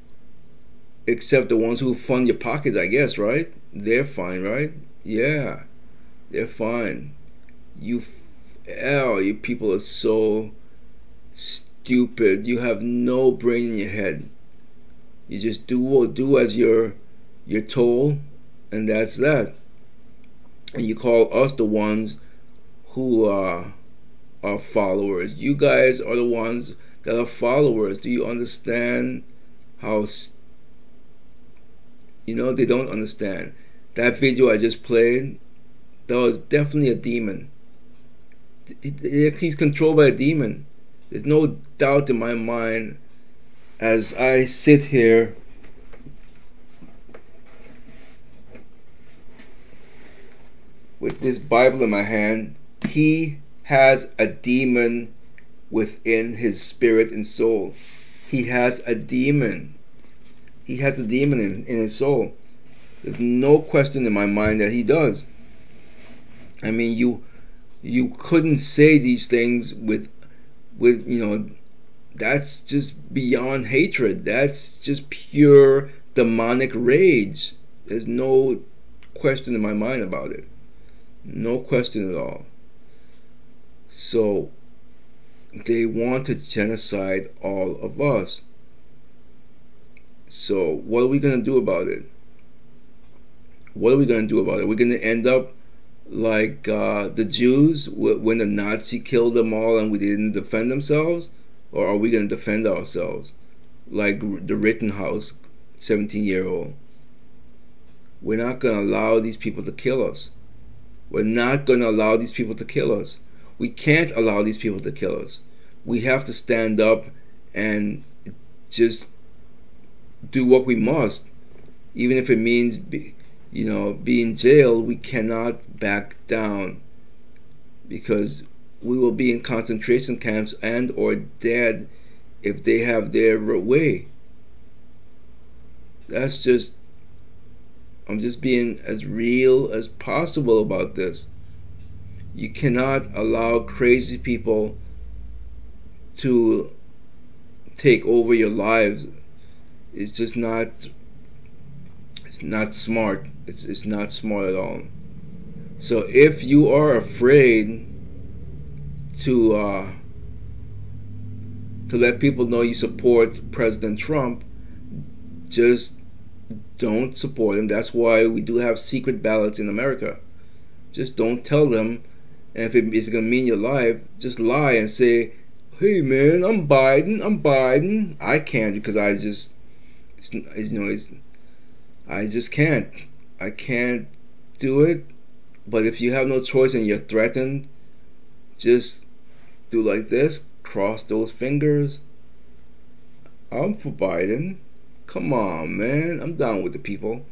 D: except the ones who fund your pockets, I guess, right? They're fine, right? Yeah, they're fine. You, oh, you people are so stupid. You have no brain in your head. You just do do as you're you're told, and that's that. And you call us the ones who are are followers. You guys are the ones that are followers. Do you understand how? You know they don't understand. That video I just played, that was definitely a demon. He's controlled by a demon. There's no doubt in my mind as I sit here with this Bible in my hand, he has a demon within his spirit and soul. He has a demon. He has a demon in, in his soul. There's no question in my mind that he does. I mean, you you couldn't say these things with with you know that's just beyond hatred. That's just pure demonic rage. There's no question in my mind about it. No question at all. So they want to genocide all of us. So what are we going to do about it? What are we going to do about it? We're going to end up like uh, the Jews when the Nazi killed them all and we didn't defend themselves? Or are we going to defend ourselves like the Rittenhouse 17 year old? We're not going to allow these people to kill us. We're not going to allow these people to kill us. We can't allow these people to kill us. We have to stand up and just do what we must. even if it means, be, you know, being jailed, we cannot back down because we will be in concentration camps and or dead if they have their way. That's just I'm just being as real as possible about this. You cannot allow crazy people to take over your lives. It's just not it's not smart. It's it's not smart at all. So if you are afraid to uh, to let people know you support President Trump, just don't support him. That's why we do have secret ballots in America. Just don't tell them, and if it is going to mean your life, just lie and say, "Hey, man, I'm Biden. I'm Biden." I can't because I just, you know, it's, I just can't. I can't do it. But if you have no choice and you're threatened, just do like this. Cross those fingers. I'm for Biden. Come on, man. I'm down with the people.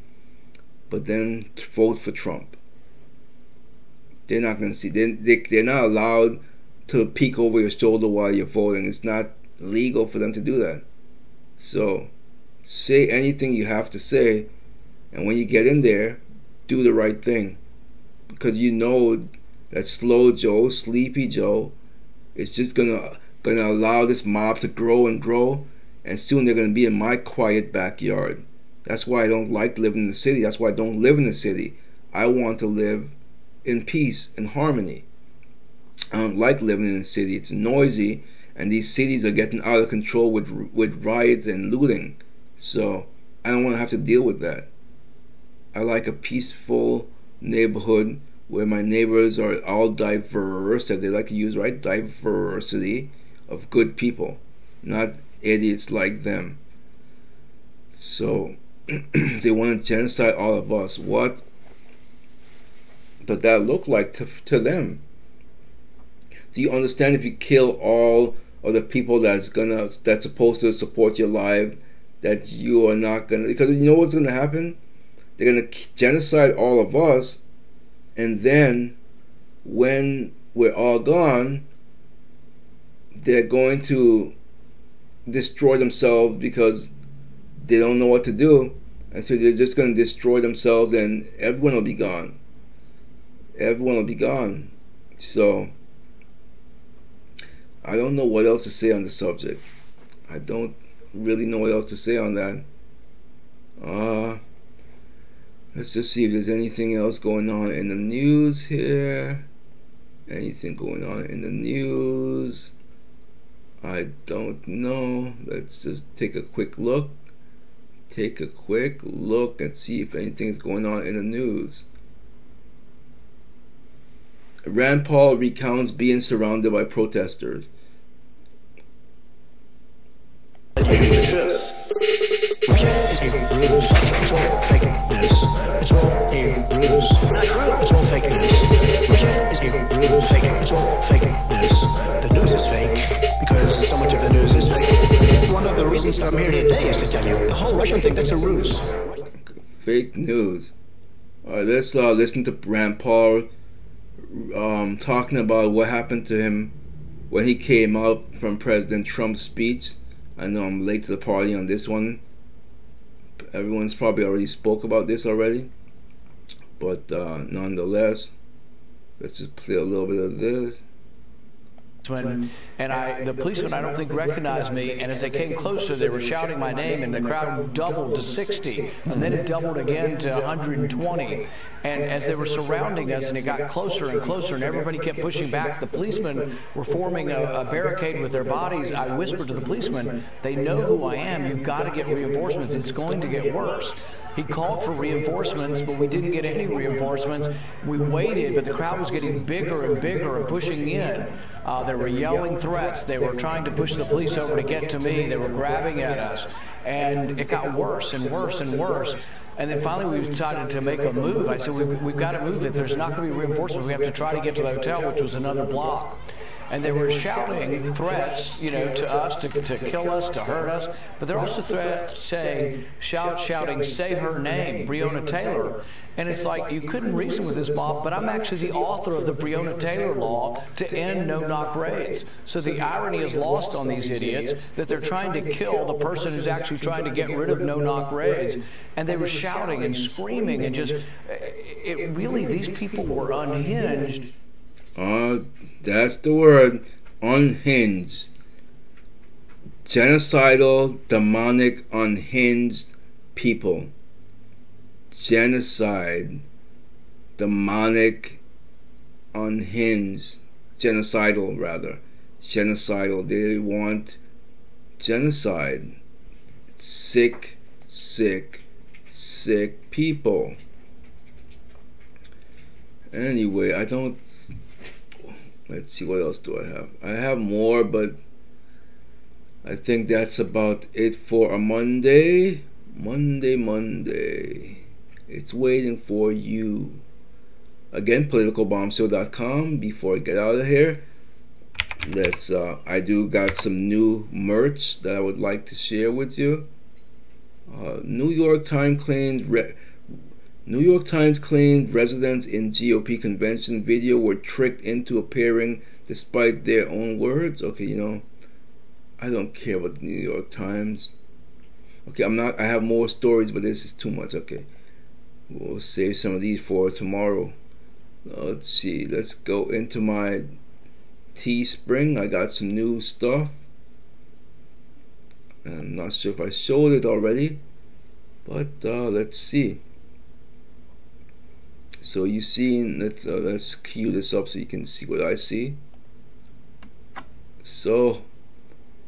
D: But then vote for Trump. They're not going to see. They, they, they're not allowed to peek over your shoulder while you're voting. It's not legal for them to do that. So say anything you have to say. And when you get in there, do the right thing. Because you know that slow Joe, sleepy Joe, is just gonna gonna allow this mob to grow and grow and soon they're to be in my quiet backyard. That's why I don't like living in the city. That's why I don't live in the city. I want to live in peace and harmony. I don't like living in the city. It's noisy, and these cities are getting out of control with with riots and looting. So I don't want to have to deal with that. I like a peaceful neighborhood where my neighbors are all diverse, as they like to use, right? Diversity of good people, not idiots like them. So [clears throat] they want to genocide all of us. What does that look like to, to them? Do you understand if you kill all of the people that's gonna that's supposed to support your life, that you are not gonna because you know what's gonna happen? They're gonna genocide all of us, and then when we're all gone, they're going to destroy themselves because they don't know what to do. And so they're just going to destroy themselves and everyone will be gone. Everyone will be gone. So, I don't know what else to say on the subject. I don't really know what else to say on that. Uh, let's just see if there's anything else going on in the news here. Anything going on in the news? I don't know. Let's just take a quick look. Take a quick look and see if anything's going on in the news. Rand Paul recounts being surrounded by protesters.
E: The news is fake because so much of the news is fake. One of the reasons I'm here today is to tell you the whole Russian thing that's a ruse.
D: Fake news. All right, let's uh, listen to Rand Paul um, talking about what happened to him when he came out from President Trump's speech. I know I'm late to the party on this one. Everyone's probably already spoke about this already, but uh, nonetheless, let's just play a little bit of this
O: and I, the policeman, I don't think recognized me. And as they came closer, they were shouting my name, and the crowd doubled to 60, and then it doubled again to 120. And as they were surrounding us, and it got closer and closer, and everybody kept pushing back, the policemen were forming a, a barricade with their bodies. I whispered to the policeman, "They know who I am. You've got to get reinforcements. It's going to get worse." He called for reinforcements, but we didn't get any reinforcements. We waited, but the crowd was getting bigger and bigger and pushing in. Uh, they were yelling threats. They were trying to push the police over to get to me. They were grabbing at us. And it got worse and worse and worse. And then finally we decided to make a move. I said, we've, we've got to move. If there's not going to be reinforcements, we have to try to get to the hotel, which was another block. And they were shouting threats, you know, to us to, to kill us, to hurt us. But they're also threat saying, shout, shouting, say her name, Breonna Taylor. And it's like you couldn't reason with this mob, but I'm actually the author of the Breonna Taylor law to end no-knock raids. So the irony is lost on these idiots that they're trying to kill the person who's actually trying to get rid of no-knock raids. And they were shouting and screaming and just, it really, these people were unhinged.
D: Uh, that's the word, unhinged. Genocidal, demonic, unhinged people genocide, demonic, unhinged, genocidal rather, genocidal. They want genocide. Sick, sick, sick people. Anyway, I don't. Let's see, what else do I have? I have more, but I think that's about it for a Monday. Monday, Monday. It's waiting for you. Again, politicalbombshell.com. Before I get out of here, let's. Uh, I do got some new merch that I would like to share with you. Uh, New York Times claimed. Re- New York Times claimed residents in GOP convention video were tricked into appearing despite their own words. Okay, you know, I don't care about the New York Times. Okay, I'm not. I have more stories, but this is too much. Okay. We'll save some of these for tomorrow. Let's see. Let's go into my Teespring. I got some new stuff. I'm not sure if I showed it already, but uh, let's see. So you see, let's uh, let's cue this up so you can see what I see. So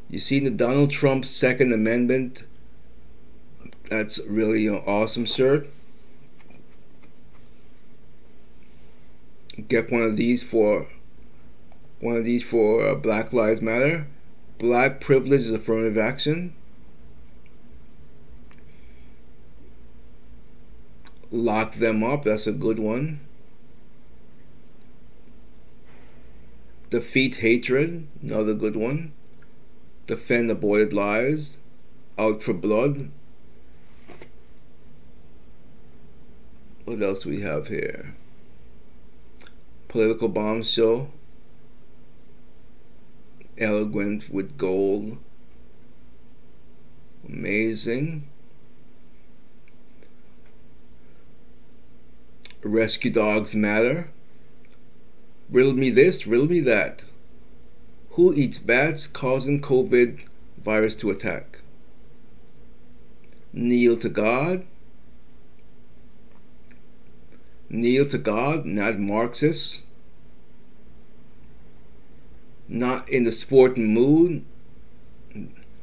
D: you see the Donald Trump Second Amendment. That's really an awesome shirt. get one of these for one of these for uh, Black Lives Matter. Black privilege is affirmative action. Lock them up. That's a good one. Defeat hatred. Another good one. Defend aborted lives. Out for blood. What else we have here? Political bombshell. Eloquent with gold. Amazing. Rescue Dogs Matter. Riddle me this, riddle me that. Who eats bats causing COVID virus to attack? Kneel to God. Kneel to God, not Marxists. Not in the sporting mood.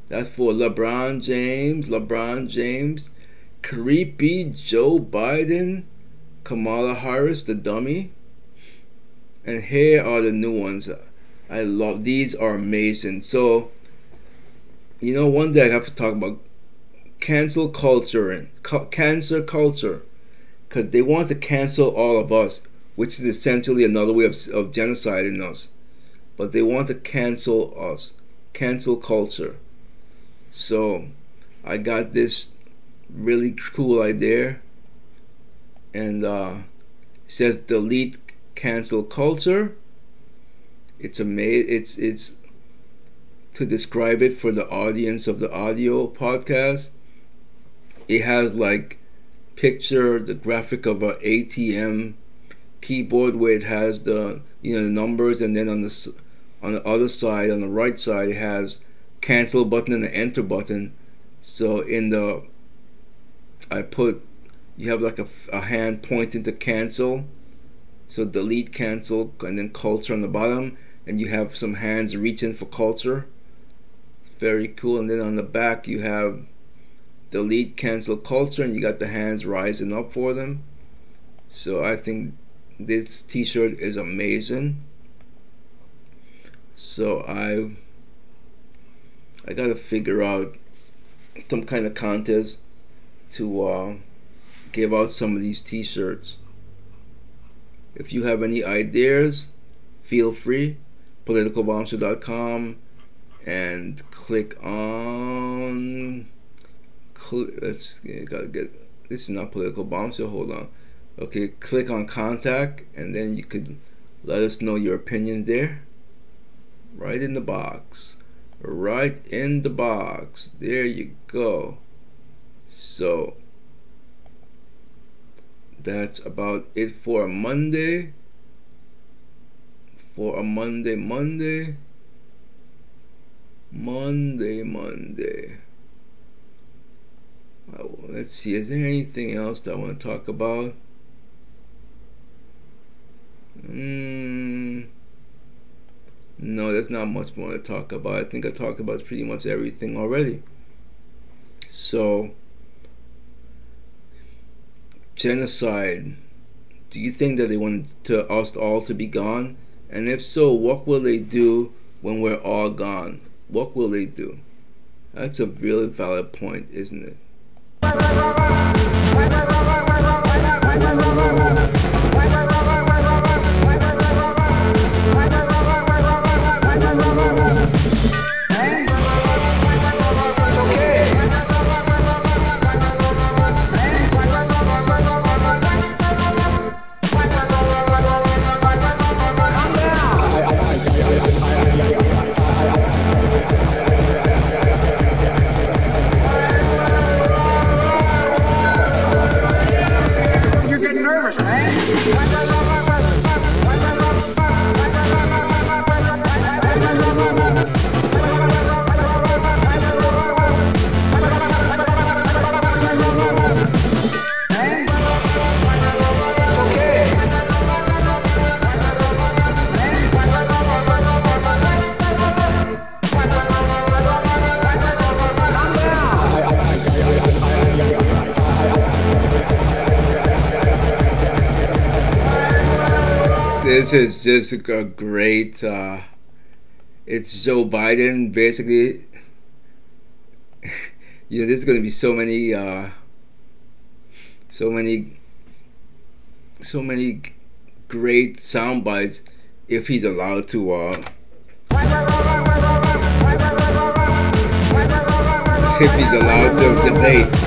D: That's for LeBron James, LeBron James, creepy Joe Biden, Kamala Harris, the dummy. And here are the new ones. I love these are amazing. So, you know, one day I have to talk about cancel culture and cu- cancer culture because they want to cancel all of us, which is essentially another way of, of genociding us. But they want to cancel us, cancel culture. So I got this really cool idea, and uh, says delete cancel culture. It's amazing. It's it's to describe it for the audience of the audio podcast. It has like picture the graphic of a ATM keyboard where it has the you know the numbers and then on the on the other side on the right side it has cancel button and the enter button so in the I put you have like a, a hand pointing to cancel so delete cancel and then culture on the bottom and you have some hands reaching for culture. It's very cool and then on the back you have delete cancel culture and you got the hands rising up for them. So I think this t-shirt is amazing. So I I gotta figure out some kind of contest to uh, give out some of these t-shirts if you have any ideas feel free politicalbombshell.com and click on. Cl- let's gotta get. This is not political. Hold on. Okay, click on contact, and then you could let us know your opinion there. Right in the box. Right in the box. There you go. So that's about it for Monday. For a Monday, Monday. Monday, Monday. Let's see, is there anything else that I want to talk about? Mm, no, there's not much more to talk about. I think I talked about pretty much everything already. So, genocide. Do you think that they want to us all to be gone? And if so, what will they do when we're all gone? What will they do? That's a really valid point, isn't it? This is just a great. Uh, it's Joe Biden, basically. [laughs] you know, there's going to be so many, uh, so many, so many great sound bites if he's allowed to. Uh, if he's allowed to debate.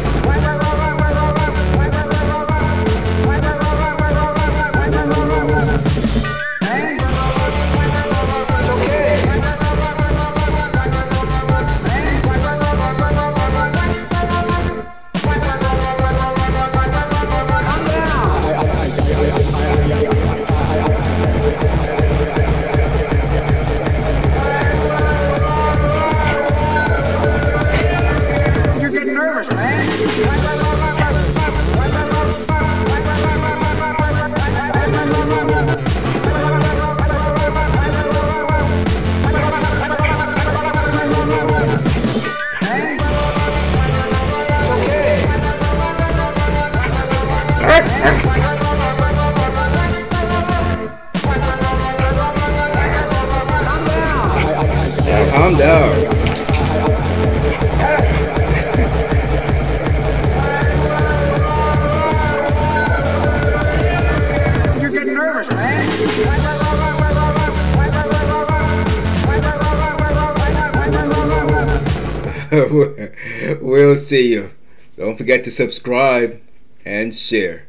D: Forget to subscribe and share.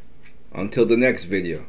D: Until the next video.